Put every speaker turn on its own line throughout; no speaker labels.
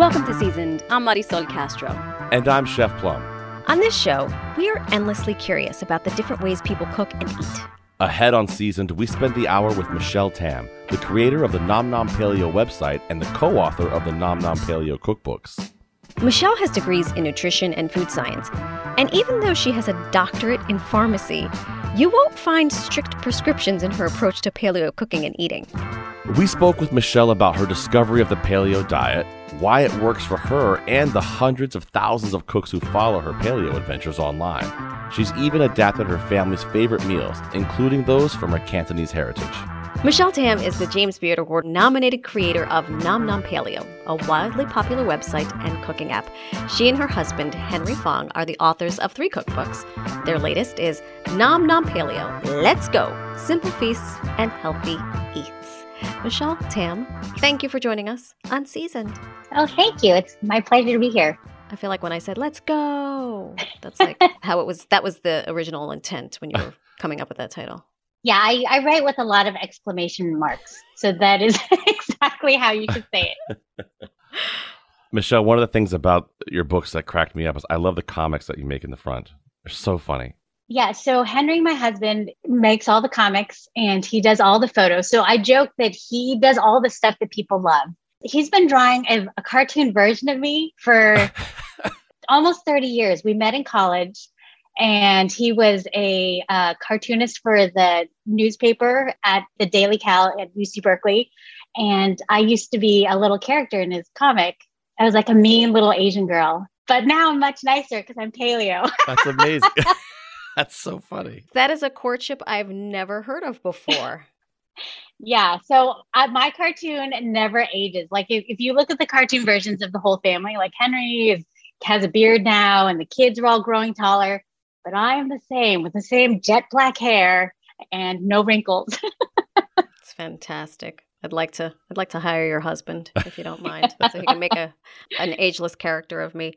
Welcome to Seasoned. I'm Marisol Castro.
And I'm Chef Plum.
On this show, we are endlessly curious about the different ways people cook and eat.
Ahead on Seasoned, we spend the hour with Michelle Tam, the creator of the Nom Nom Paleo website and the co author of the Nom Nom Paleo cookbooks.
Michelle has degrees in nutrition and food science, and even though she has a doctorate in pharmacy, you won't find strict prescriptions in her approach to paleo cooking and eating.
We spoke with Michelle about her discovery of the paleo diet, why it works for her, and the hundreds of thousands of cooks who follow her paleo adventures online. She's even adapted her family's favorite meals, including those from her Cantonese heritage.
Michelle Tam is the James Beard Award nominated creator of Nom Nom Paleo, a wildly popular website and cooking app. She and her husband, Henry Fong, are the authors of three cookbooks. Their latest is Nom Nom Paleo Let's Go Simple Feasts and Healthy Eats. Michelle Tam, thank you for joining us on Seasoned.
Oh, thank you. It's my pleasure to be here.
I feel like when I said "Let's go," that's like how it was. That was the original intent when you were coming up with that title.
Yeah, I, I write with a lot of exclamation marks. So that is exactly how you should say it.
Michelle, one of the things about your books that cracked me up is I love the comics that you make in the front. They're so funny.
Yeah, so Henry, my husband, makes all the comics and he does all the photos. So I joke that he does all the stuff that people love. He's been drawing a, a cartoon version of me for almost 30 years. We met in college and he was a uh, cartoonist for the newspaper at the Daily Cal at UC Berkeley. And I used to be a little character in his comic. I was like a mean little Asian girl, but now I'm much nicer because I'm paleo.
That's amazing. That's so funny.
That is a courtship I've never heard of before.
yeah. So uh, my cartoon never ages. Like if, if you look at the cartoon versions of the whole family, like Henry is, has a beard now and the kids are all growing taller, but I am the same with the same jet black hair and no wrinkles.
it's fantastic. I'd like to I'd like to hire your husband if you don't mind, so he can make a an ageless character of me.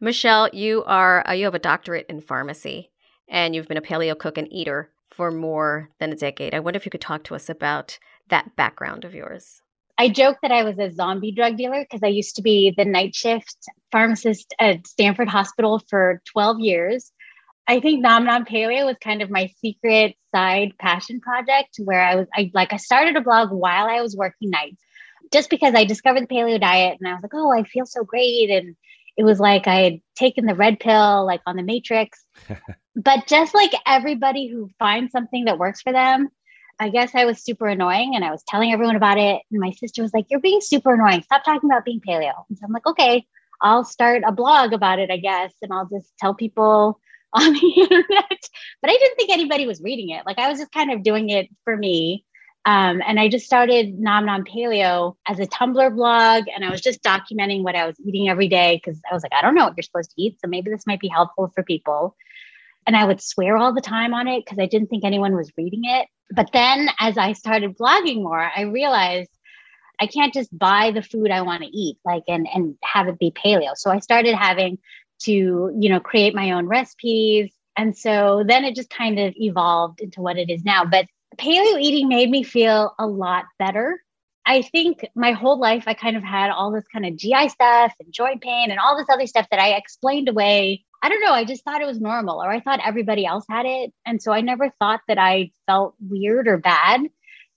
Michelle, you are uh, you have a doctorate in pharmacy, and you've been a paleo cook and eater for more than a decade. I wonder if you could talk to us about that background of yours.
I joke that I was a zombie drug dealer because I used to be the night shift pharmacist at Stanford Hospital for 12 years. I think Nom Nom Paleo was kind of my secret side passion project where I was I like I started a blog while I was working nights just because I discovered the paleo diet and I was like, oh, I feel so great. And it was like I had taken the red pill, like on the matrix. but just like everybody who finds something that works for them, I guess I was super annoying and I was telling everyone about it. And my sister was like, You're being super annoying. Stop talking about being paleo. And so I'm like, Okay, I'll start a blog about it, I guess. And I'll just tell people on the internet, but I didn't think anybody was reading it. Like I was just kind of doing it for me. Um, and I just started Nom Nom Paleo as a Tumblr blog, and I was just documenting what I was eating every day because I was like, I don't know what you're supposed to eat, so maybe this might be helpful for people. And I would swear all the time on it because I didn't think anyone was reading it. But then as I started blogging more, I realized I can't just buy the food I want to eat, like and and have it be paleo. So I started having to, you know, create my own recipes. And so then it just kind of evolved into what it is now. But paleo eating made me feel a lot better. I think my whole life I kind of had all this kind of GI stuff and joint pain and all this other stuff that I explained away. I don't know, I just thought it was normal or I thought everybody else had it. And so I never thought that I felt weird or bad.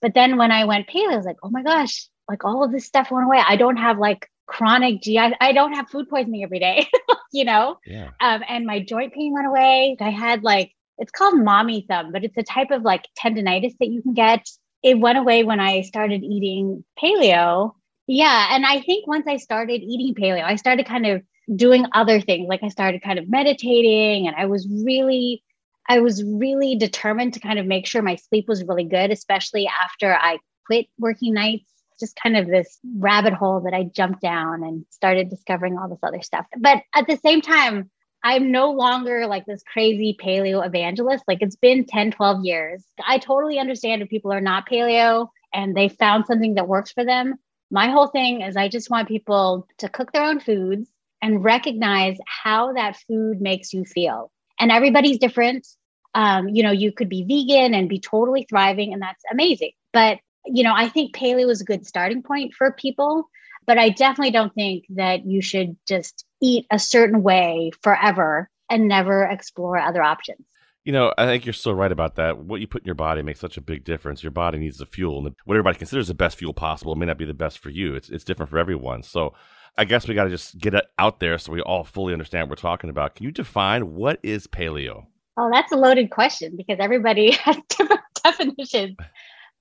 But then when I went paleo, I was like, oh my gosh, like all of this stuff went away. I don't have like chronic GI. I don't have food poisoning every day, you know?
Yeah.
Um, and my joint pain went away. I had like, it's called mommy thumb, but it's a type of like tendonitis that you can get. It went away when I started eating paleo. Yeah. And I think once I started eating paleo, I started kind of doing other things. Like I started kind of meditating and I was really, I was really determined to kind of make sure my sleep was really good, especially after I quit working nights just kind of this rabbit hole that I jumped down and started discovering all this other stuff. But at the same time, I'm no longer like this crazy paleo evangelist. Like it's been 10, 12 years. I totally understand if people are not paleo and they found something that works for them. My whole thing is I just want people to cook their own foods and recognize how that food makes you feel. And everybody's different. Um, you know, you could be vegan and be totally thriving, and that's amazing. But, you know, I think paleo is a good starting point for people. But I definitely don't think that you should just eat a certain way forever and never explore other options.
You know, I think you're so right about that. What you put in your body makes such a big difference. Your body needs the fuel, and what everybody considers the best fuel possible may not be the best for you. It's it's different for everyone. So, I guess we got to just get it out there so we all fully understand what we're talking about. Can you define what is paleo?
Oh, that's a loaded question because everybody has different definitions.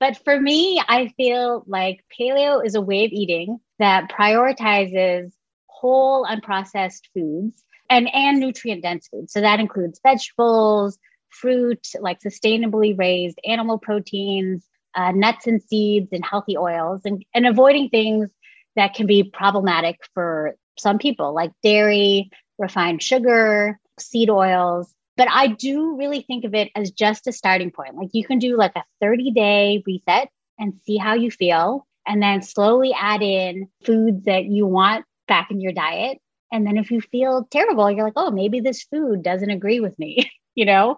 But for me, I feel like paleo is a way of eating that prioritizes whole unprocessed foods and and nutrient dense foods. So that includes vegetables, fruit, like sustainably raised animal proteins, uh, nuts and seeds, and healthy oils, and, and avoiding things that can be problematic for some people, like dairy, refined sugar, seed oils. But I do really think of it as just a starting point. Like you can do like a 30 day reset and see how you feel, and then slowly add in foods that you want back in your diet. And then if you feel terrible, you're like, oh, maybe this food doesn't agree with me, you know?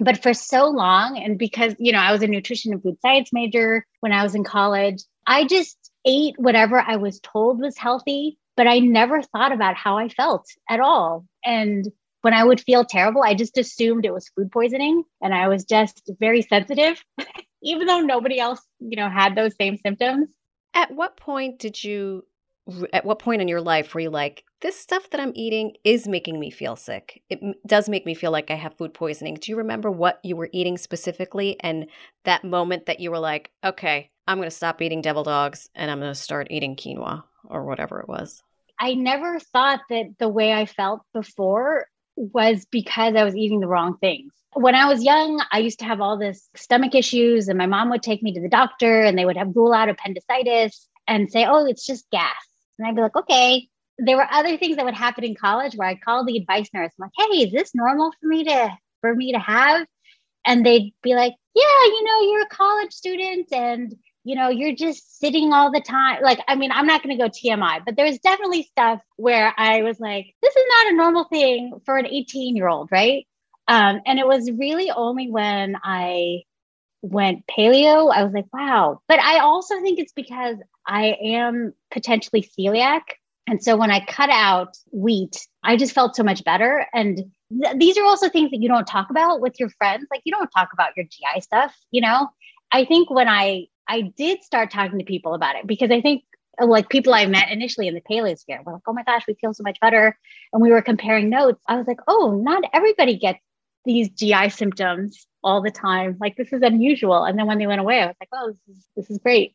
But for so long, and because, you know, I was a nutrition and food science major when I was in college, I just ate whatever I was told was healthy, but I never thought about how I felt at all. And when I would feel terrible, I just assumed it was food poisoning and I was just very sensitive, even though nobody else, you know, had those same symptoms.
At what point did you at what point in your life were you like, this stuff that I'm eating is making me feel sick? It does make me feel like I have food poisoning. Do you remember what you were eating specifically and that moment that you were like, okay, I'm going to stop eating devil dogs and I'm going to start eating quinoa or whatever it was?
I never thought that the way I felt before was because I was eating the wrong things. When I was young, I used to have all this stomach issues, and my mom would take me to the doctor and they would have rule out appendicitis and say, oh, it's just gas. And I'd be like, okay. There were other things that would happen in college where I'd call the advice nurse. I'm like, hey, is this normal for me to for me to have? And they'd be like, yeah, you know, you're a college student and you know, you're just sitting all the time. Like, I mean, I'm not going to go TMI, but there's definitely stuff where I was like, this is not a normal thing for an 18 year old, right? Um, and it was really only when I went paleo, I was like, wow. But I also think it's because I am potentially celiac. And so when I cut out wheat, I just felt so much better. And th- these are also things that you don't talk about with your friends. Like you don't talk about your GI stuff, you know? I think when I I did start talking to people about it because I think like people I met initially in the Paleosphere were like, oh my gosh, we feel so much better. And we were comparing notes. I was like, oh, not everybody gets these GI symptoms all the time. Like this is unusual. And then when they went away, I was like, oh, this is this is great.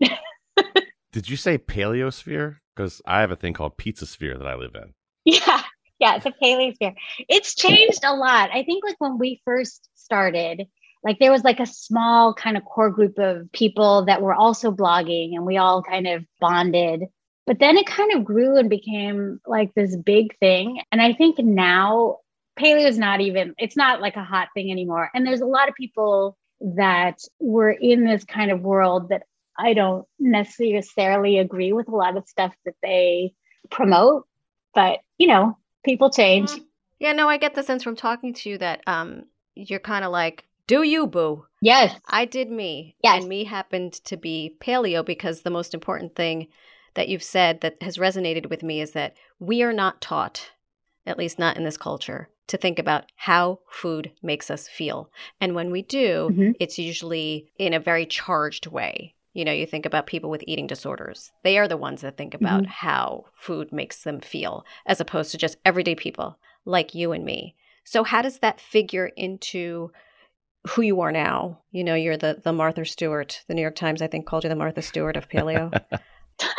Did you say paleosphere? Because I have a thing called pizza sphere that I live in.
Yeah. Yeah, it's a paleosphere. It's changed a lot. I think like when we first started, like there was like a small kind of core group of people that were also blogging and we all kind of bonded. But then it kind of grew and became like this big thing. And I think now paleo is not even, it's not like a hot thing anymore. And there's a lot of people that were in this kind of world that I don't necessarily agree with a lot of stuff that they promote. But, you know, people change.
Yeah, no, I get the sense from talking to you that um, you're kind of like, do you, boo?
Yes.
I did me.
Yes.
And me happened to be paleo because the most important thing that you've said that has resonated with me is that we are not taught, at least not in this culture, to think about how food makes us feel. And when we do, mm-hmm. it's usually in a very charged way. You know, you think about people with eating disorders. They are the ones that think about mm-hmm. how food makes them feel, as opposed to just everyday people like you and me. So, how does that figure into who you are now. You know, you're the the Martha Stewart. The New York Times, I think, called you the Martha Stewart of paleo.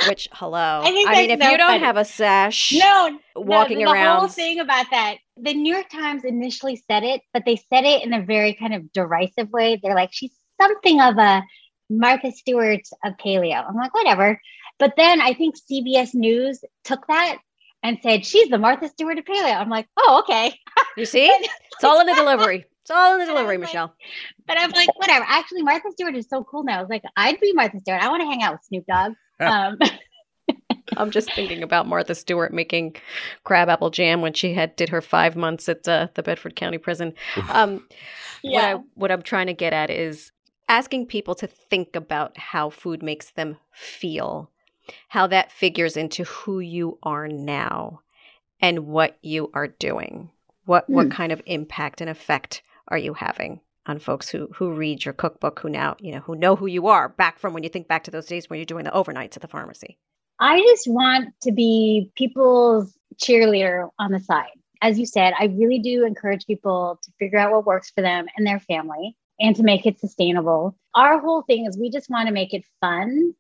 Which, hello. I, I mean, if you don't have a sash,
no,
walking
no, the
around.
The whole thing about that, the New York Times initially said it, but they said it in a very kind of derisive way. They're like, she's something of a Martha Stewart of paleo. I'm like, whatever. But then I think CBS News took that and said, she's the Martha Stewart of paleo. I'm like, oh, okay.
You see? it's all in the delivery. It's all in the delivery, Michelle. Like,
but I'm like, whatever. Actually, Martha Stewart is so cool now. I was like, I'd be Martha Stewart. I want to hang out with Snoop Dogg. Um,
I'm just thinking about Martha Stewart making crabapple jam when she had did her five months at uh, the Bedford County Prison. Um, yeah. What, I, what I'm trying to get at is asking people to think about how food makes them feel, how that figures into who you are now, and what you are doing. What mm. what hmm. kind of impact and effect are you having on folks who who read your cookbook, who now you know who know who you are back from when you think back to those days when you're doing the overnights at the pharmacy?
I just want to be people's cheerleader on the side. As you said, I really do encourage people to figure out what works for them and their family and to make it sustainable. Our whole thing is we just want to make it fun.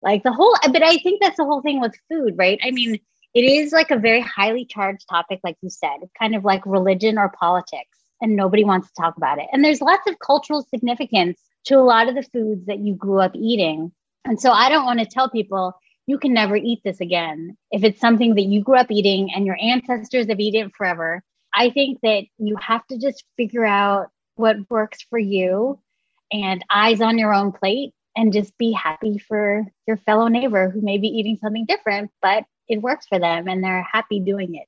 Like the whole, but I think that's the whole thing with food, right? I mean, it is like a very highly charged topic, like you said. Kind of like religion or politics, and nobody wants to talk about it. And there's lots of cultural significance to a lot of the foods that you grew up eating. And so I don't want to tell people, you can never eat this again. If it's something that you grew up eating and your ancestors have eaten forever, I think that you have to just figure out what works for you and eyes on your own plate and just be happy for your fellow neighbor who may be eating something different, but it works for them and they're happy doing it.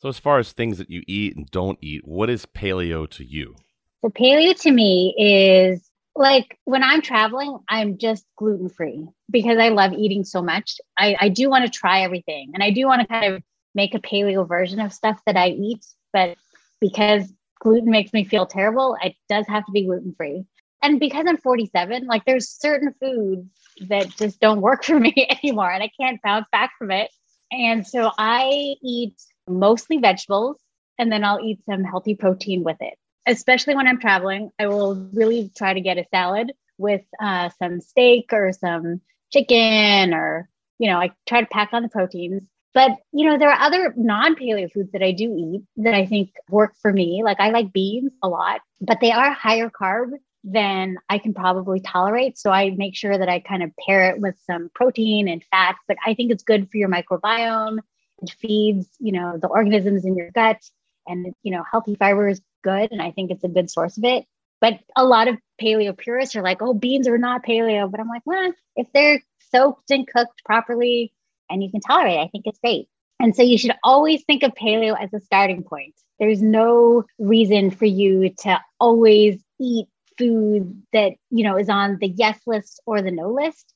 So, as far as things that you eat and don't eat, what is paleo to you?
So, paleo to me is like when I'm traveling, I'm just gluten free because I love eating so much. I, I do want to try everything and I do want to kind of make a paleo version of stuff that I eat. But because gluten makes me feel terrible, it does have to be gluten free. And because I'm 47, like there's certain foods that just don't work for me anymore and I can't bounce back from it. And so I eat mostly vegetables and then I'll eat some healthy protein with it especially when I'm traveling, I will really try to get a salad with uh, some steak or some chicken, or, you know, I try to pack on the proteins. But, you know, there are other non paleo foods that I do eat that I think work for me. Like I like beans a lot, but they are higher carb than I can probably tolerate. So I make sure that I kind of pair it with some protein and fats. But I think it's good for your microbiome. Feeds, you know, the organisms in your gut and you know healthy fiber is good and i think it's a good source of it. But a lot of paleo purists are like oh beans are not paleo. But i'm like well if they're soaked and cooked properly and you can tolerate it i think it's great. And so you should always think of paleo as a starting point. There's no reason for you to always eat food that you know is on the yes list or the no list.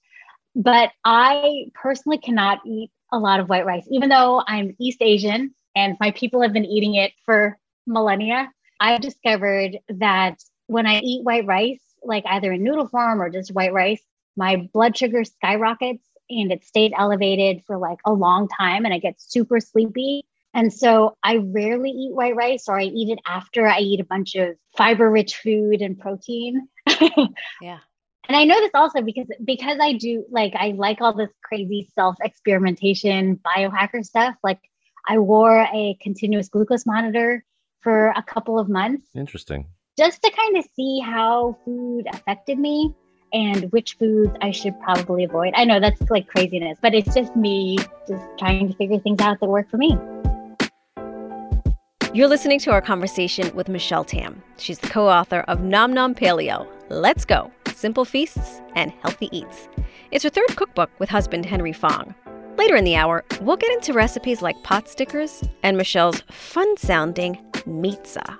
But i personally cannot eat a lot of white rice even though i'm east asian and my people have been eating it for millennia. I've discovered that when I eat white rice, like either in noodle form or just white rice, my blood sugar skyrockets and it stays elevated for like a long time and I get super sleepy. And so I rarely eat white rice or I eat it after I eat a bunch of fiber rich food and protein.
yeah.
And I know this also because because I do like I like all this crazy self experimentation biohacker stuff. Like I wore a continuous glucose monitor for a couple of months.
Interesting.
Just to kind of see how food affected me and which foods I should probably avoid. I know that's like craziness, but it's just me just trying to figure things out that work for me.
You're listening to our conversation with Michelle Tam. She's the co author of Nom Nom Paleo Let's Go Simple Feasts and Healthy Eats. It's her third cookbook with husband Henry Fong. Later in the hour, we'll get into recipes like pot stickers and Michelle's fun sounding pizza.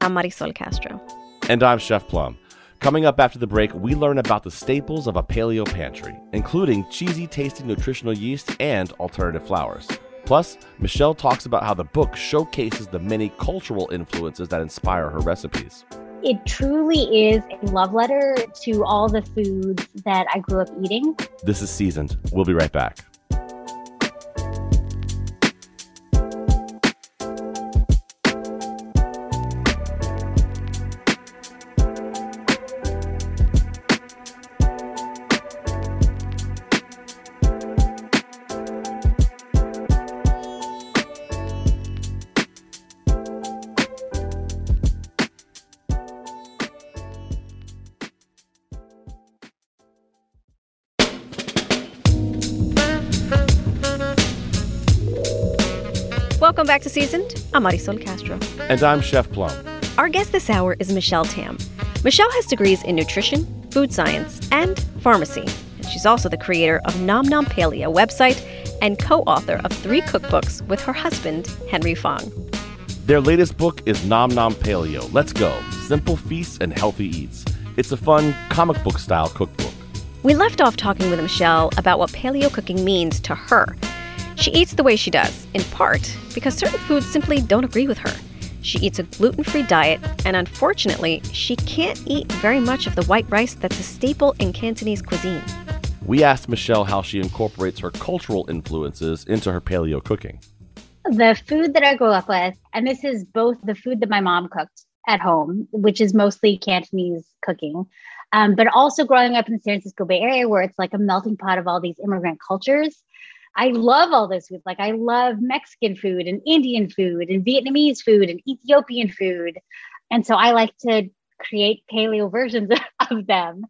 I'm Marisol Castro.
And I'm Chef Plum. Coming up after the break, we learn about the staples of a paleo pantry, including cheesy tasting nutritional yeast and alternative flours. Plus, Michelle talks about how the book showcases the many cultural influences that inspire her recipes.
It truly is a love letter to all the foods that I grew up eating.
This is Seasoned. We'll be right back.
Seasoned. I'm Marisol Castro.
And I'm Chef Plum.
Our guest this hour is Michelle Tam. Michelle has degrees in nutrition, food science, and pharmacy. And she's also the creator of Nom Nom Paleo website and co-author of three cookbooks with her husband, Henry Fong.
Their latest book is Nom Nom Paleo. Let's go. Simple feasts and healthy eats. It's a fun comic book style cookbook.
We left off talking with Michelle about what paleo cooking means to her. She eats the way she does, in part because certain foods simply don't agree with her. She eats a gluten free diet, and unfortunately, she can't eat very much of the white rice that's a staple in Cantonese cuisine.
We asked Michelle how she incorporates her cultural influences into her paleo cooking.
The food that I grew up with, and this is both the food that my mom cooked at home, which is mostly Cantonese cooking, um, but also growing up in the San Francisco Bay Area, where it's like a melting pot of all these immigrant cultures. I love all this food. Like I love Mexican food and Indian food and Vietnamese food and Ethiopian food. And so I like to create paleo versions of them.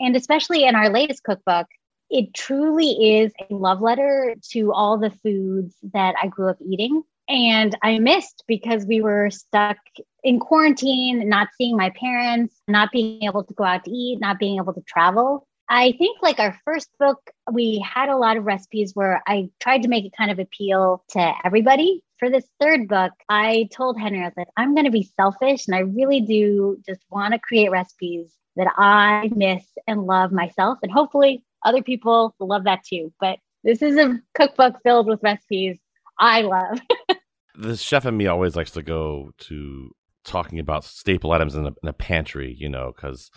And especially in our latest cookbook, it truly is a love letter to all the foods that I grew up eating and I missed because we were stuck in quarantine, not seeing my parents, not being able to go out to eat, not being able to travel. I think like our first book, we had a lot of recipes where I tried to make it kind of appeal to everybody. For this third book, I told Henry, I was like, I'm going to be selfish and I really do just want to create recipes that I miss and love myself. And hopefully other people will love that too. But this is a cookbook filled with recipes I love.
the chef and me always likes to go to talking about staple items in a, in a pantry, you know, because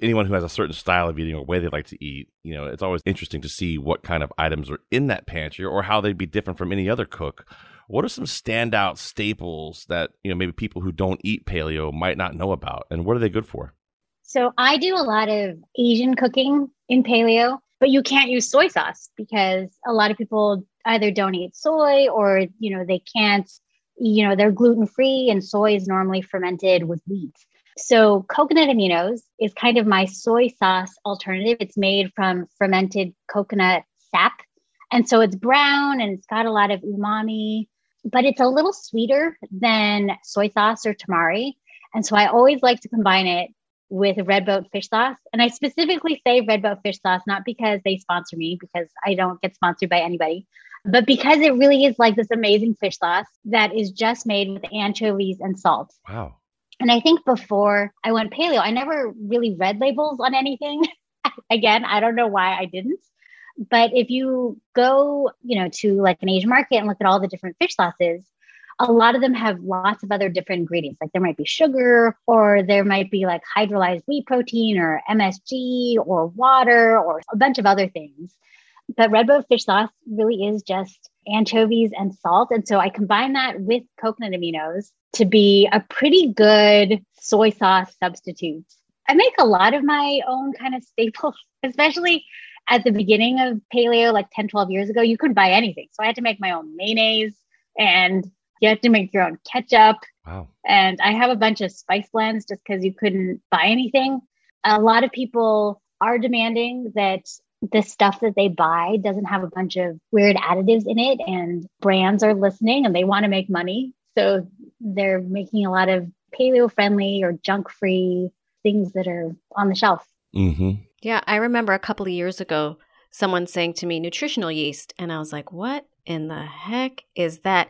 anyone who has a certain style of eating or way they like to eat, you know, it's always interesting to see what kind of items are in that pantry or how they'd be different from any other cook. What are some standout staples that, you know, maybe people who don't eat paleo might not know about and what are they good for?
So I do a lot of Asian cooking in paleo, but you can't use soy sauce because a lot of people either don't eat soy or, you know, they can't you know, they're gluten free and soy is normally fermented with wheat. So, coconut aminos is kind of my soy sauce alternative. It's made from fermented coconut sap. And so it's brown and it's got a lot of umami, but it's a little sweeter than soy sauce or tamari. And so I always like to combine it with red boat fish sauce. And I specifically say red boat fish sauce, not because they sponsor me, because I don't get sponsored by anybody, but because it really is like this amazing fish sauce that is just made with anchovies and salt.
Wow.
And I think before I went paleo, I never really read labels on anything. Again, I don't know why I didn't. But if you go, you know, to like an Asian market and look at all the different fish sauces, a lot of them have lots of other different ingredients. Like there might be sugar, or there might be like hydrolyzed wheat protein, or MSG, or water, or a bunch of other things. But red boat fish sauce really is just anchovies and salt. And so I combine that with coconut aminos to be a pretty good soy sauce substitute. I make a lot of my own kind of staples, especially at the beginning of paleo, like 10, 12 years ago, you couldn't buy anything. So I had to make my own mayonnaise and you had to make your own ketchup.
Wow.
And I have a bunch of spice blends just because you couldn't buy anything. A lot of people are demanding that the stuff that they buy doesn't have a bunch of weird additives in it and brands are listening and they want to make money. So they're making a lot of paleo friendly or junk free things that are on the shelf.
Mm-hmm.
yeah i remember a couple of years ago someone saying to me nutritional yeast. And i was like what in the heck is that?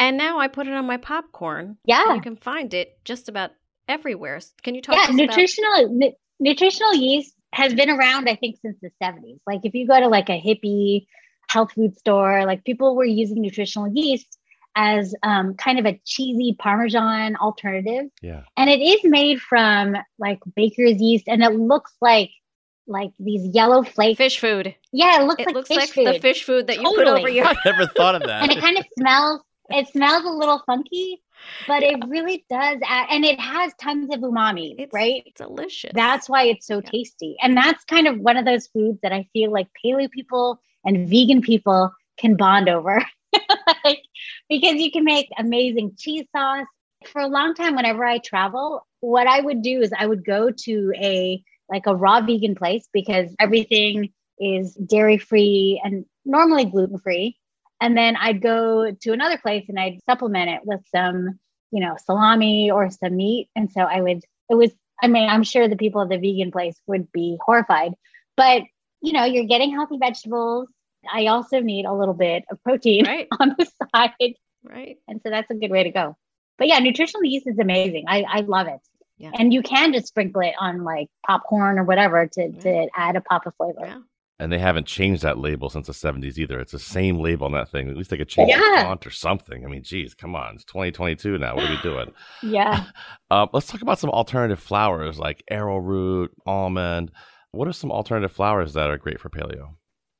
And now i put it on my popcorn.
Yeah.
You can find it just about everywhere. Can you talk
yeah nutritional about- nu- nutritional yeast has been around, I think, since the 70s. Like if you go to like a hippie health food store, like people were using nutritional yeast as um, kind of a cheesy Parmesan alternative.
Yeah.
And it is made from like baker's yeast and it looks like like these yellow flakes.
Fish food.
Yeah, it looks
it
like
looks
fish
like
food.
the fish food that
totally.
you put over your.
I never thought of that.
and it kind of smells. It smells a little funky, but it really does add, and it has tons of umami,
it's
right?
Delicious.
That's why it's so
Yeah.
tasty. And that's kind of one of those foods that I feel like paleo people and vegan people can bond over. like, because you can make amazing cheese sauce. For a long time, whenever I travel, what I would do is I would go to a like a raw vegan place because everything is dairy free and normally gluten free. And then I'd go to another place and I'd supplement it with some, you know, salami or some meat. And so I would, it was, I mean, I'm sure the people at the vegan place would be horrified, but you know, you're getting healthy vegetables. I also need a little bit of protein right. on the side.
Right.
And so that's a good way to go. But yeah, nutritional yeast is amazing. I, I love it. Yeah. And you can just sprinkle it on like popcorn or whatever to, to add a pop of flavor.
Yeah.
And they haven't changed that label since the 70s either. It's the same label on that thing. At least they could change yeah. the font or something. I mean, geez, come on. It's 2022 now. What are we doing?
yeah.
Uh, let's talk about some alternative flours like arrowroot, almond. What are some alternative flours that are great for paleo?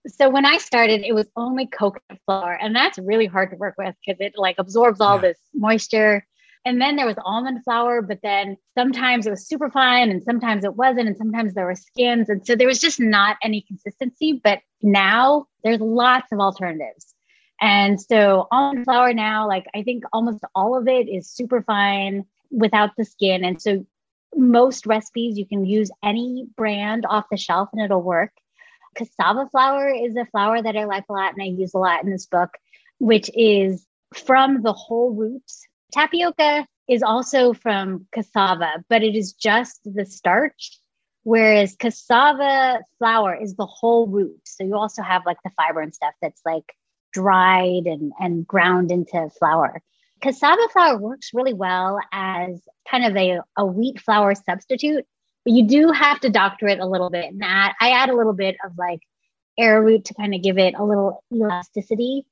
So when I started, it was only coconut flour, and that's really hard to work with because it like absorbs all yeah. this moisture. And then there was almond flour, but then sometimes it was super fine and sometimes it wasn't. And sometimes there were skins. And so there was just not any consistency. But now there's lots of alternatives. And so almond flour now, like I think almost all of it is super fine without the skin. And so most recipes, you can use any brand off the shelf and it'll work. Cassava flour is a flour that I like a lot and I use a lot in this book, which is from the whole roots Tapioca is also from cassava, but it is just the starch, whereas cassava flour is the whole root. So you also have like the fiber and stuff that's like dried and, and ground into flour. Cassava flour works really well as kind of a, a wheat flour substitute, but you do have to doctor it a little bit. And add, I add a little bit of like arrowroot to kind of give it a little elasticity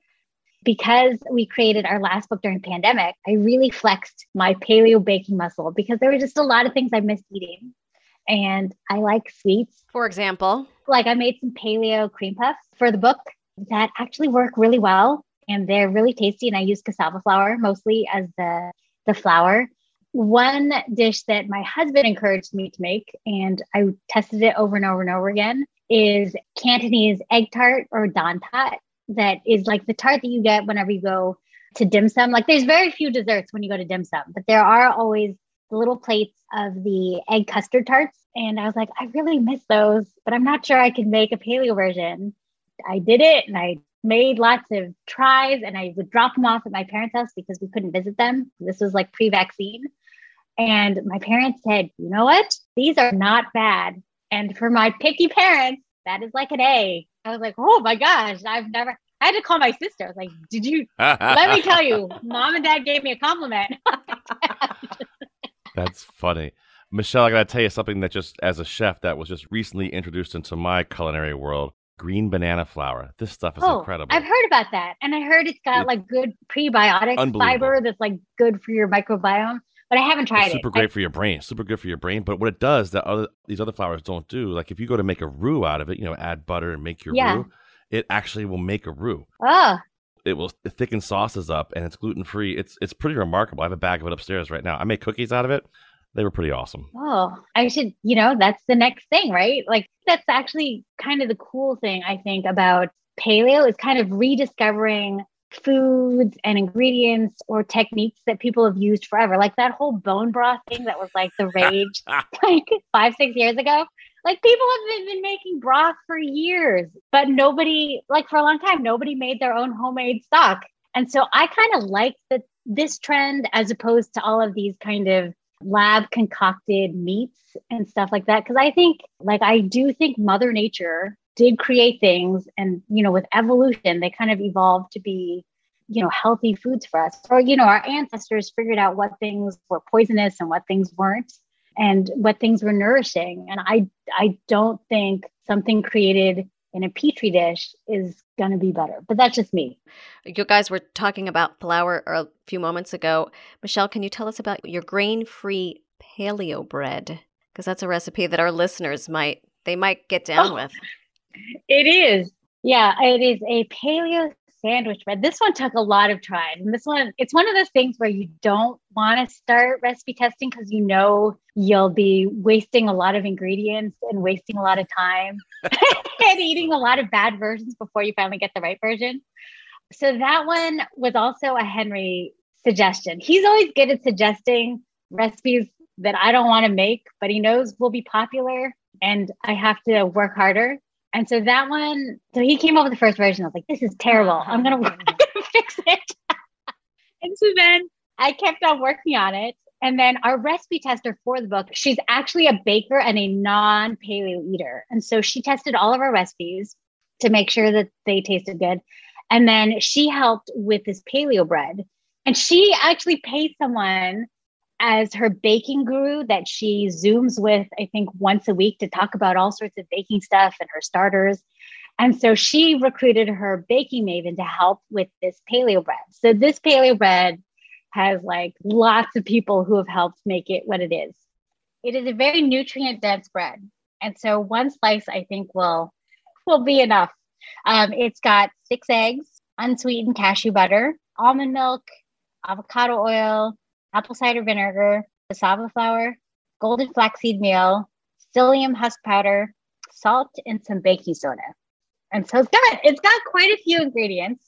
because we created our last book during pandemic, I really flexed my paleo baking muscle because there were just a lot of things I missed eating. And I like sweets.
For example,
like I made some paleo cream puffs for the book that actually work really well and they're really tasty. And I use cassava flour mostly as the, the flour. One dish that my husband encouraged me to make, and I tested it over and over and over again, is Cantonese egg tart or dan tat that is like the tart that you get whenever you go to dim sum. Like there's very few desserts when you go to dim sum, but there are always the little plates of the egg custard tarts. And I was like, I really miss those, but I'm not sure I can make a paleo version. I did it and I made lots of tries and I would drop them off at my parents' house because we couldn't visit them. This was like pre vaccine. And my parents said, you know what? These are not bad. And for my picky parents, that is like an A. I was like, oh my gosh, I've never. I had to call my sister. I was like, did you? let me tell you, mom and dad gave me a compliment.
That's funny. Michelle, I got to tell you something that just as a chef that was just recently introduced into my culinary world green banana flour. This stuff is oh, incredible.
I've heard about that. And I heard it's got like good prebiotic fiber that's like good for your microbiome but I haven't tried
it's super
it.
great
I,
for your brain. Super good for your brain. But what it does that other these other flours don't do, like if you go to make a roux out of it, you know, add butter and make your yeah. roux, it actually will make a roux.
Oh.
It will thicken sauces up and it's gluten free. It's it's pretty remarkable. I have a bag of it upstairs right now. I make cookies out of it. They were pretty awesome.
Oh, I should, you know, that's the next thing, right? Like that's actually kind of the cool thing I think about paleo is kind of rediscovering foods and ingredients or techniques that people have used forever. Like that whole bone broth thing that was like the rage like five, six years ago. Like people have been making broth for years, but nobody, like for a long time, nobody made their own homemade stock. And so I kind of like that this trend as opposed to all of these kind of lab concocted meats and stuff like that. Cause I think, like, I do think Mother Nature did create things and you know with evolution they kind of evolved to be you know healthy foods for us or you know our ancestors figured out what things were poisonous and what things weren't and what things were nourishing and i i don't think something created in a petri dish is going to be better but that's just me
you guys were talking about flour a few moments ago michelle can you tell us about your grain-free paleo bread because that's a recipe that our listeners might they might get down oh. with
it is. Yeah, it is a paleo sandwich bread. This one took a lot of tries. And this one, it's one of those things where you don't want to start recipe testing because you know you'll be wasting a lot of ingredients and wasting a lot of time and eating a lot of bad versions before you finally get the right version. So that one was also a Henry suggestion. He's always good at suggesting recipes that I don't want to make, but he knows will be popular and I have to work harder. And so that one, so he came up with the first version. I was like, this is terrible. I'm gonna uh-huh. fix it. and so then I kept on working on it. And then our recipe tester for the book, she's actually a baker and a non paleo eater. And so she tested all of our recipes to make sure that they tasted good. And then she helped with this paleo bread. And she actually paid someone as her baking guru that she zooms with, I think, once a week to talk about all sorts of baking stuff and her starters. And so she recruited her baking maven to help with this paleo bread. So this paleo bread has like lots of people who have helped make it what it is. It is a very nutrient dense bread. And so one slice I think will will be enough. Um, it's got six eggs, unsweetened cashew butter, almond milk, avocado oil, apple cider vinegar, cassava flour, golden flaxseed meal, psyllium husk powder, salt, and some baking soda. And so it's got it's got quite a few ingredients,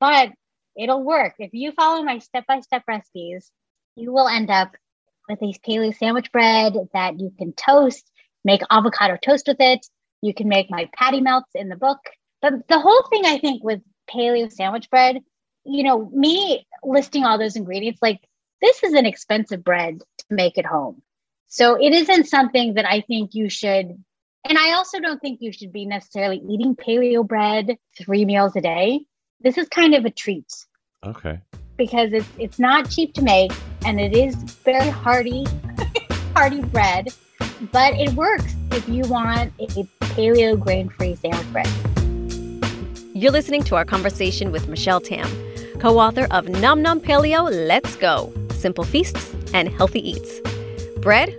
but it'll work. If you follow my step-by-step recipes, you will end up with a paleo sandwich bread that you can toast, make avocado toast with it. You can make my patty melts in the book. But the whole thing I think with paleo sandwich bread, you know, me listing all those ingredients, like this is an expensive bread to make at home. So it isn't something that I think you should. And I also don't think you should be necessarily eating paleo bread three meals a day. This is kind of a treat.
Okay.
Because it's it's not cheap to make and it is very hearty, hearty bread, but it works if you want a paleo grain-free sandwich bread.
You're listening to our conversation with Michelle Tam, co-author of Nom Nom Paleo Let's Go simple feasts, and healthy eats. Bread,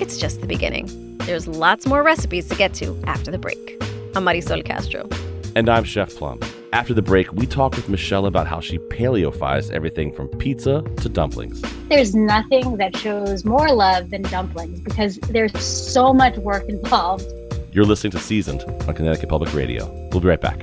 it's just the beginning. There's lots more recipes to get to after the break. I'm Marisol Castro.
And I'm Chef Plum. After the break, we talk with Michelle about how she paleofies everything from pizza to dumplings.
There's nothing that shows more love than dumplings because there's so much work involved.
You're listening to Seasoned on Connecticut Public Radio. We'll be right back.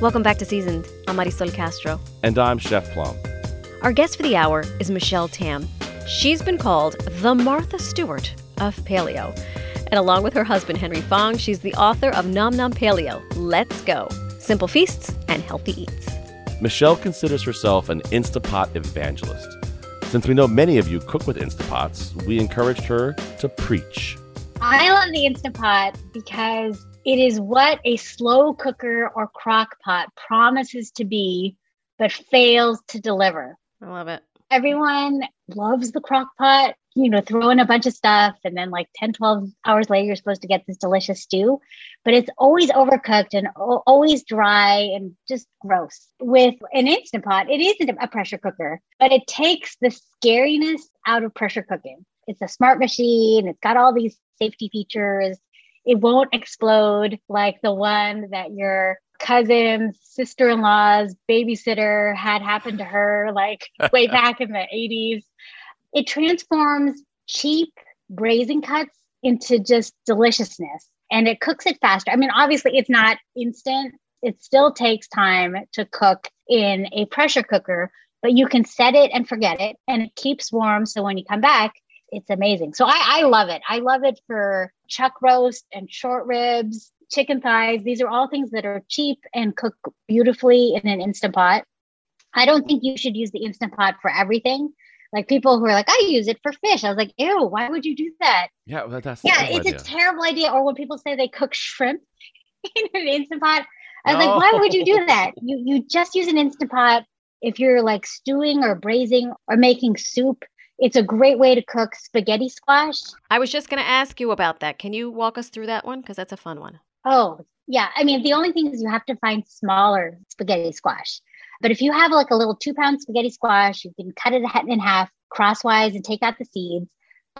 Welcome back to Seasoned. I'm Marisol Castro.
And I'm Chef Plum.
Our guest for the hour is Michelle Tam. She's been called the Martha Stewart of paleo. And along with her husband, Henry Fong, she's the author of Nom Nom Paleo Let's Go Simple Feasts and Healthy Eats.
Michelle considers herself an Instapot evangelist. Since we know many of you cook with Instapots, we encouraged her to preach.
I love the Instapot because it is what a slow cooker or crock pot promises to be, but fails to deliver.
I love it.
Everyone loves the crock pot, you know, throw in a bunch of stuff. And then, like 10, 12 hours later, you're supposed to get this delicious stew. But it's always overcooked and o- always dry and just gross. With an Instant Pot, it isn't a pressure cooker, but it takes the scariness out of pressure cooking. It's a smart machine, it's got all these safety features it won't explode like the one that your cousin's sister-in-law's babysitter had happened to her like way back in the 80s it transforms cheap braising cuts into just deliciousness and it cooks it faster i mean obviously it's not instant it still takes time to cook in a pressure cooker but you can set it and forget it and it keeps warm so when you come back it's amazing. So I, I love it. I love it for chuck roast and short ribs, chicken thighs. These are all things that are cheap and cook beautifully in an instant pot. I don't think you should use the instant pot for everything. Like people who are like, I use it for fish. I was like, ew, why would you do that?
Yeah, well, that's
yeah, it's idea. a terrible idea. Or when people say they cook shrimp in an instant pot, I was no. like, why would you do that? You you just use an instant pot if you're like stewing or braising or making soup it's a great way to cook spaghetti squash.
I was just going to ask you about that. Can you walk us through that one? Because that's a fun one.
Oh, yeah. I mean, the only thing is you have to find smaller spaghetti squash. But if you have like a little two pound spaghetti squash, you can cut it in half crosswise and take out the seeds,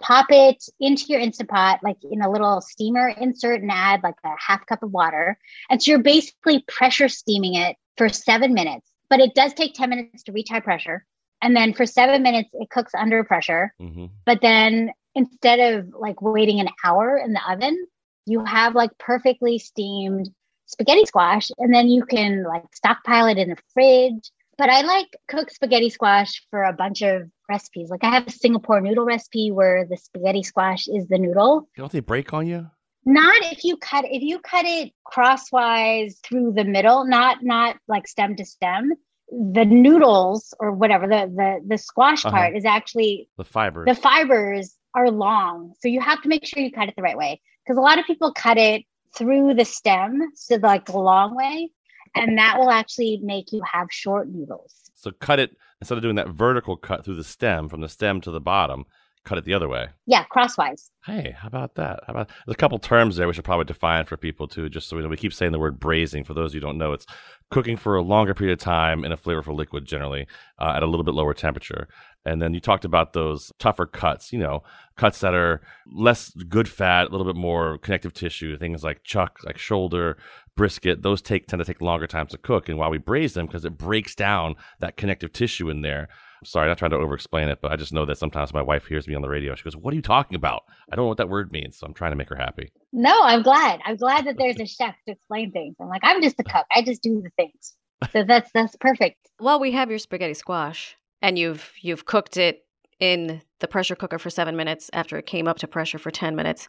pop it into your Instant Pot, like in a little steamer insert, and add like a half cup of water. And so you're basically pressure steaming it for seven minutes. But it does take 10 minutes to reach high pressure. And then for seven minutes, it cooks under pressure. Mm-hmm. But then instead of like waiting an hour in the oven, you have like perfectly steamed spaghetti squash and then you can like stockpile it in the fridge. But I like cook spaghetti squash for a bunch of recipes. Like I have a Singapore noodle recipe where the spaghetti squash is the noodle.
Don't they break on you?
Not if you cut if you cut it crosswise through the middle, not not like stem to stem. The noodles or whatever the the the squash
Uh-huh.
part is actually
The fibers.
the fibers are long. So you have to make sure you cut it the right way because a lot of people cut it through the stem, so like the long way, and that will actually make you have short noodles.
so cut it instead of doing that vertical cut through the stem from the stem to the bottom. Cut it the other way.
Yeah, crosswise.
Hey, how about that? How about there's a couple terms there we should probably define for people too, just so we know. We keep saying the word braising. For those of you who don't know, it's cooking for a longer period of time in a flavorful liquid, generally uh, at a little bit lower temperature. And then you talked about those tougher cuts, you know, cuts that are less good fat, a little bit more connective tissue, things like chuck, like shoulder, brisket. Those take tend to take longer times to cook. And while we braise them, because it breaks down that connective tissue in there. Sorry, not trying to over explain it, but I just know that sometimes my wife hears me on the radio. She goes, What are you talking about? I don't know what that word means. So I'm trying to make her happy.
No, I'm glad. I'm glad that there's a chef to explain things. I'm like, I'm just a cook. I just do the things. So that's that's perfect.
Well, we have your spaghetti squash, and you've you've cooked it in the pressure cooker for seven minutes after it came up to pressure for ten minutes.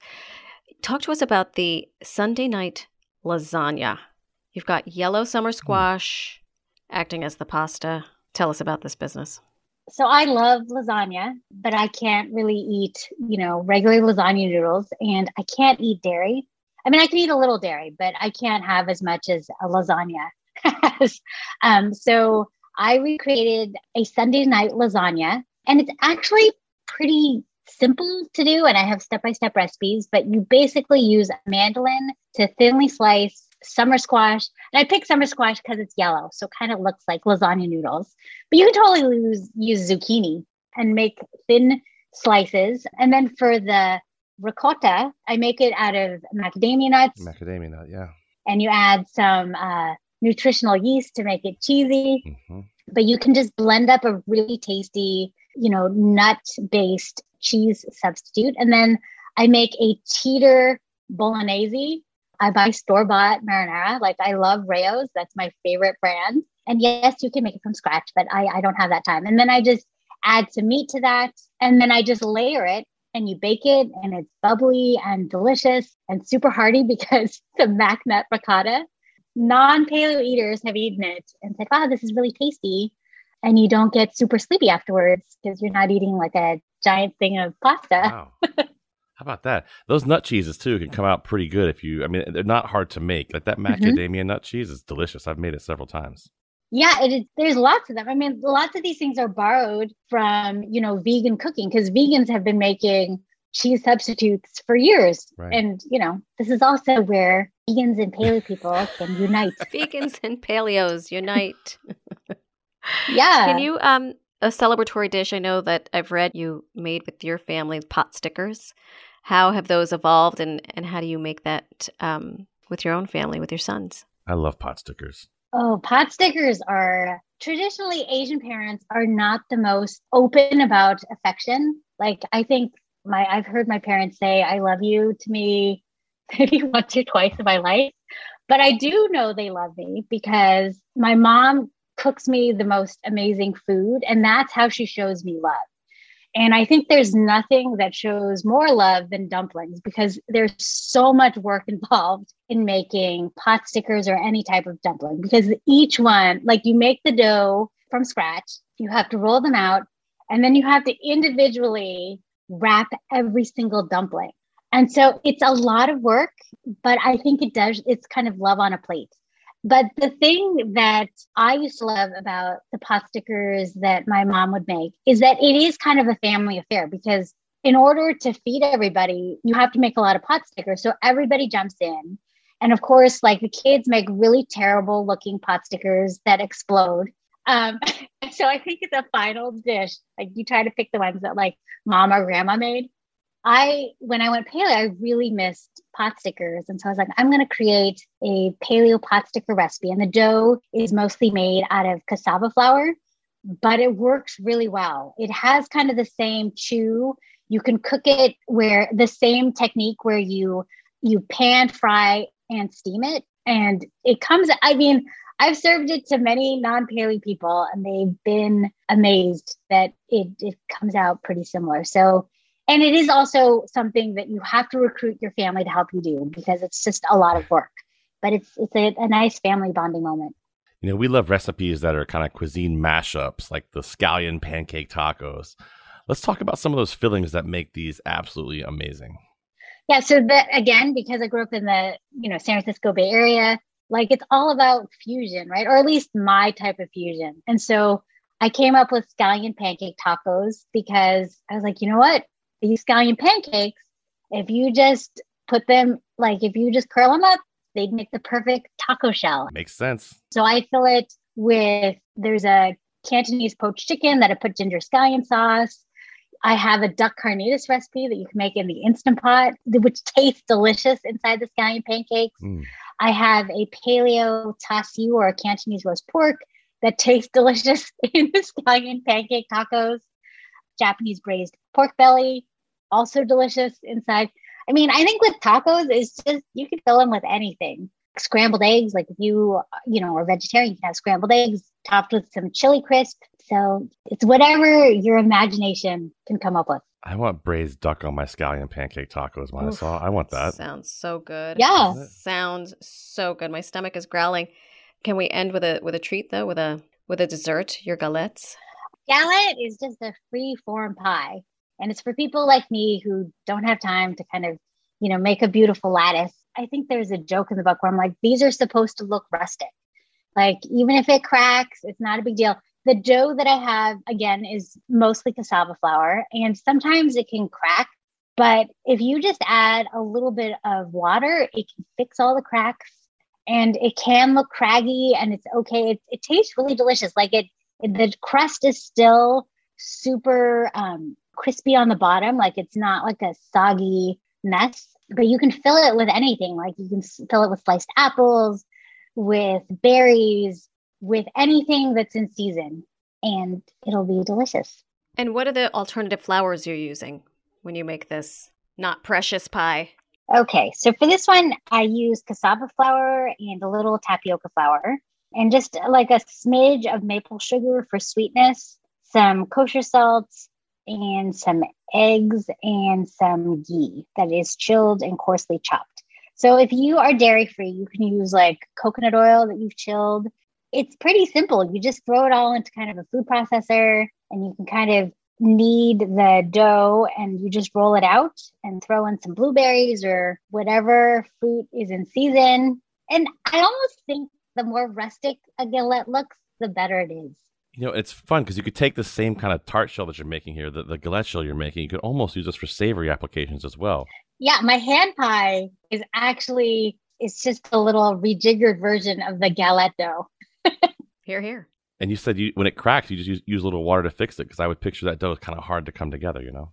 Talk to us about the Sunday night lasagna. You've got yellow summer hmm. squash acting as the pasta. Tell us about this business.
So I love lasagna, but I can't really eat, you know, regular lasagna noodles and I can't eat dairy. I mean, I can eat a little dairy, but I can't have as much as a lasagna um, so I recreated a Sunday night lasagna and it's actually pretty simple to do. And I have step by step recipes, but you basically use a mandolin to thinly slice summer squash. And I picked summer squash because it's yellow. So it kind of looks like lasagna noodles. But you can totally use, use zucchini and make thin slices. And then for the ricotta, I make it out of macadamia nuts
Macadamia nut, yeah.
and you add some uh, nutritional yeast to make it cheesy.
hmm
But you can just blend up a really tasty, you know, nut based cheese substitute. And then I make a teeter bolognese. I buy store bought marinara. Like I love Rao's. That's my favorite brand. And yes, you can make it from scratch, but I, I don't have that time. And then I just add some meat to that. And then I just layer it and you bake it and it's bubbly and delicious and super hearty because the mac nut ricotta. Non paleo eaters have eaten it and said, wow, this is really tasty. And you don't get super sleepy afterwards because you're not eating like a giant thing of pasta.
Wow. How about that? Those nut cheeses too can come out pretty good if you. I mean, they're not hard to make. Like that
Mm-hmm.
macadamia nut cheese is delicious. I've made it several times.
Yeah, it is. There's lots of them. I mean, lots of these things are borrowed from, you know, vegan cooking because vegans have been making cheese substitutes for years.
Right.
And, you know, this is also where vegans and paleo people can unite.
Vegans and paleos unite.
Yeah.
Can you um a celebratory dish I know that I've read you made with your family pot stickers. How have those evolved and and how do you make that um with your own family with your sons?
I love pot stickers.
Oh, pot stickers are traditionally Asian parents are not the most open about affection. Like I think my I've heard my parents say I love you to me maybe once or twice in my life. But I do know they love me because my mom cooks me the most amazing food and that's how she shows me love. And I think there's nothing that shows more love than dumplings because there's so much work involved in making pot stickers or any type of dumpling because each one, like you make the dough from scratch, you have to roll them out, and then you have to individually wrap every single dumpling. And so it's a lot of work, but I think it does, it's kind of love on a plate. But the thing that I used to love about the pot stickers that my mom would make is that it is kind of a family affair because in order to feed everybody, you have to make a lot of pot stickers. So everybody jumps in. And of course, like the kids make really terrible looking pot stickers that explode. Um, so I think it's a final dish. Like you try to pick the ones that like mom or grandma made. I, when I went paleo, I really missed pot stickers. And so I was like, I'm going to create a paleo pot sticker recipe. And the dough is mostly made out of cassava flour, but it works really well. It has kind of the same chew. You can cook it where the same technique where you you pan, fry, and steam it. And it comes, I mean, I've served it to many non paleo people and they've been amazed that it, it comes out pretty similar. So, and it is also something that you have to recruit your family to help you do because it's just a lot of work. But it's it's a, a nice family bonding moment.
You know, we love recipes that are kind of cuisine mashups, like the scallion pancake tacos. Let's talk about some of those fillings that make these absolutely amazing.
Yeah, so that again, because I grew up in the you know San Francisco Bay Area, like it's all about fusion, right? Or at least my type of fusion. And so I came up with scallion pancake tacos because I was like, you know what? These scallion pancakes, if you just put them, like if you just curl them up, they'd make the perfect taco shell.
Makes sense.
So I fill it with, there's a Cantonese poached chicken that I put ginger scallion sauce. I have a duck carnitas recipe that you can make in the Instant Pot, which tastes delicious inside the scallion pancakes. Mm. I have a paleo char siu or a Cantonese roast pork that tastes delicious in the scallion pancake tacos. Japanese braised pork belly, also delicious inside. I mean, I think with tacos, it's just you can fill them with anything. Scrambled eggs, like if you you know are vegetarian, you can have scrambled eggs topped with some chili crisp. So it's whatever your imagination can come up with.
I want braised duck on my scallion pancake tacos, Marisol. I want that.
Sounds so good.
Yeah.
Sounds so good. My stomach is growling. Can we end with a with a treat though? With a with a dessert? Your galettes?
Galette is just a free form pie. And it's for people like me who don't have time to kind of, you know, make a beautiful lattice. I think there's a joke in the book where I'm like, these are supposed to look rustic. Like even if it cracks, it's not a big deal. The dough that I have, again, is mostly cassava flour, and sometimes it can crack. But if you just add a little bit of water, it can fix all the cracks and it can look craggy and it's okay. It, it tastes really delicious. Like it, the crust is still super um, crispy on the bottom. Like it's not like a soggy mess, but you can fill it with anything. Like you can fill it with sliced apples, with berries, with anything that's in season and it'll be delicious.
And what are the alternative flours you're using when you make this not precious pie?
Okay, so for this one, I use cassava flour and a little tapioca flour, and just like a smidge of maple sugar for sweetness, some kosher salt, and some eggs and some ghee that is chilled and coarsely chopped. So if you are dairy free, you can use like coconut oil that you've chilled it's pretty simple. You just throw it all into kind of a food processor and you can kind of knead the dough and you just roll it out and throw in some blueberries or whatever fruit is in season. And I almost think the more rustic a galette looks, the better it is.
You know, it's fun because you could take the same kind of tart shell that you're making here, the, the galette shell you're making, you could almost use this for savory applications as well.
Yeah, my hand pie is actually it's just a little rejiggered version of the galette dough.
here, here.
And you said you when it cracks, you just use, use a little water to fix it because I would picture that dough is kind of hard to come together, you know?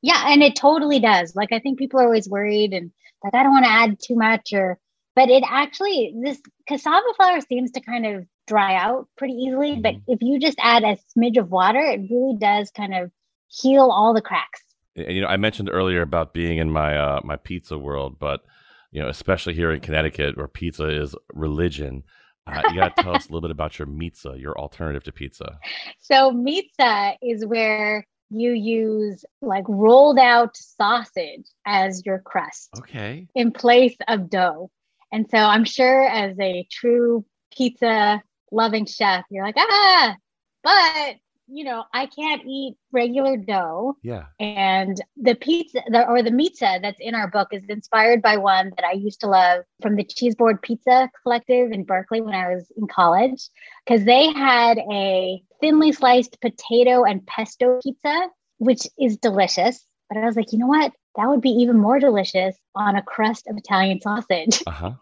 Yeah, and it totally does. Like I think people are always worried and like I don't want to add too much or but it actually this cassava flour seems to kind of dry out pretty easily. Mm-hmm. But if you just add a smidge of water, it really does kind of heal all the cracks.
And you know, I mentioned earlier about being in my uh, my pizza world, but you know, especially here in Connecticut, where pizza is religion. Uh, you got to tell us a little bit about your pizza, your alternative to pizza.
So, pizza is where you use like rolled out sausage as your crust.
Okay.
In place of dough. And so, I'm sure as a true pizza loving chef, you're like, ah, but you know, I can't eat regular dough.
Yeah.
And the pizza the, or the pizza that's in our book is inspired by one that I used to love from the Cheeseboard Pizza Collective in Berkeley when I was in college, because they had a thinly sliced potato and pesto pizza, which is delicious. But I was like, you know what? That would be even more delicious on a crust of Italian sausage. Uh-huh.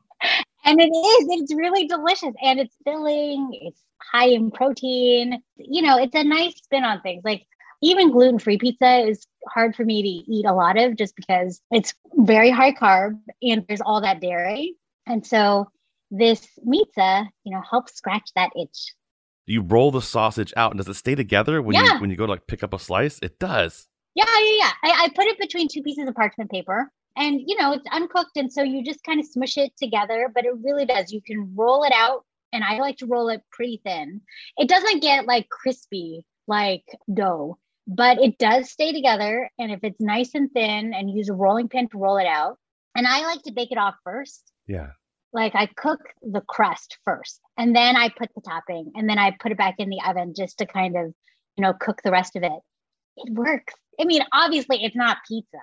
And it is, it's really delicious and it's filling, it's high in protein. You know, it's a nice spin on things. Like even gluten free pizza is hard for me to eat a lot of just because it's very high carb and there's all that dairy. And so this pizza, you know, helps scratch that itch.
You roll the sausage out and does it stay together when yeah. you when you go to like pick up a slice? It does.
Yeah, yeah, yeah. I, I put it between two pieces of parchment paper And you know, it's uncooked, and so you just kind of smush it together. But it really does. You can roll it out, and I like to roll it pretty thin. It doesn't get like crispy like dough, but it does stay together. And if it's nice and thin, and use a rolling pin to roll it out, and I like to bake it off first.
Yeah.
Like I cook the crust first, and then I put the topping, and then I put it back in the oven just to kind of, you know, cook the rest of it. It works. I mean, obviously, it's not pizza.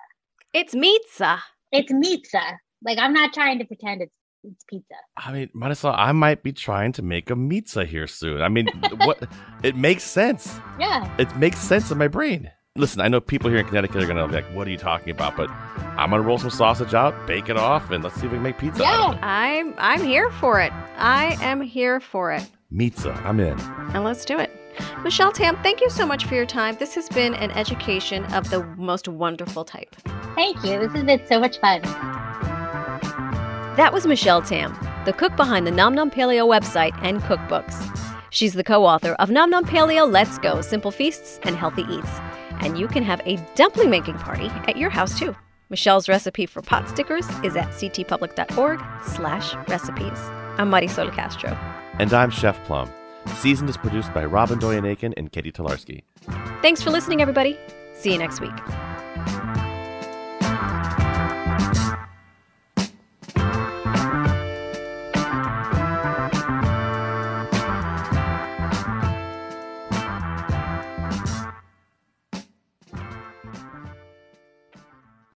It's pizza.
It's pizza. Like I'm not trying to pretend it's it's pizza.
I mean, Marisol, I might be trying to make a pizza here soon. I mean, what? It makes sense.
Yeah.
It makes sense in my brain. Listen, I know people here in Connecticut are gonna be like, "What are you talking about?" But I'm gonna roll some sausage out, bake it off, and let's see if we can make pizza.
Yeah.
I'm I'm here for it. I am here for it.
it. Pizza, I'm in.
And let's do it. Michelle Tam, thank you so much for your time. This has been an education of the most wonderful type.
Thank you. This has been so much fun.
That was Michelle Tam, the cook behind the Nom Nom Paleo website and cookbooks. She's the co author of Nom Nom Paleo Let's Go Simple Feasts and Healthy Eats. And you can have a dumpling making party at your house too. Michelle's recipe for pot stickers is at ctpublic.org slash recipes. I'm Marisol Castro.
And I'm Chef Plum. Seasoned is produced by Robyn Doyon Aitken and Catie Talarski.
Thanks for listening, everybody. See you next week.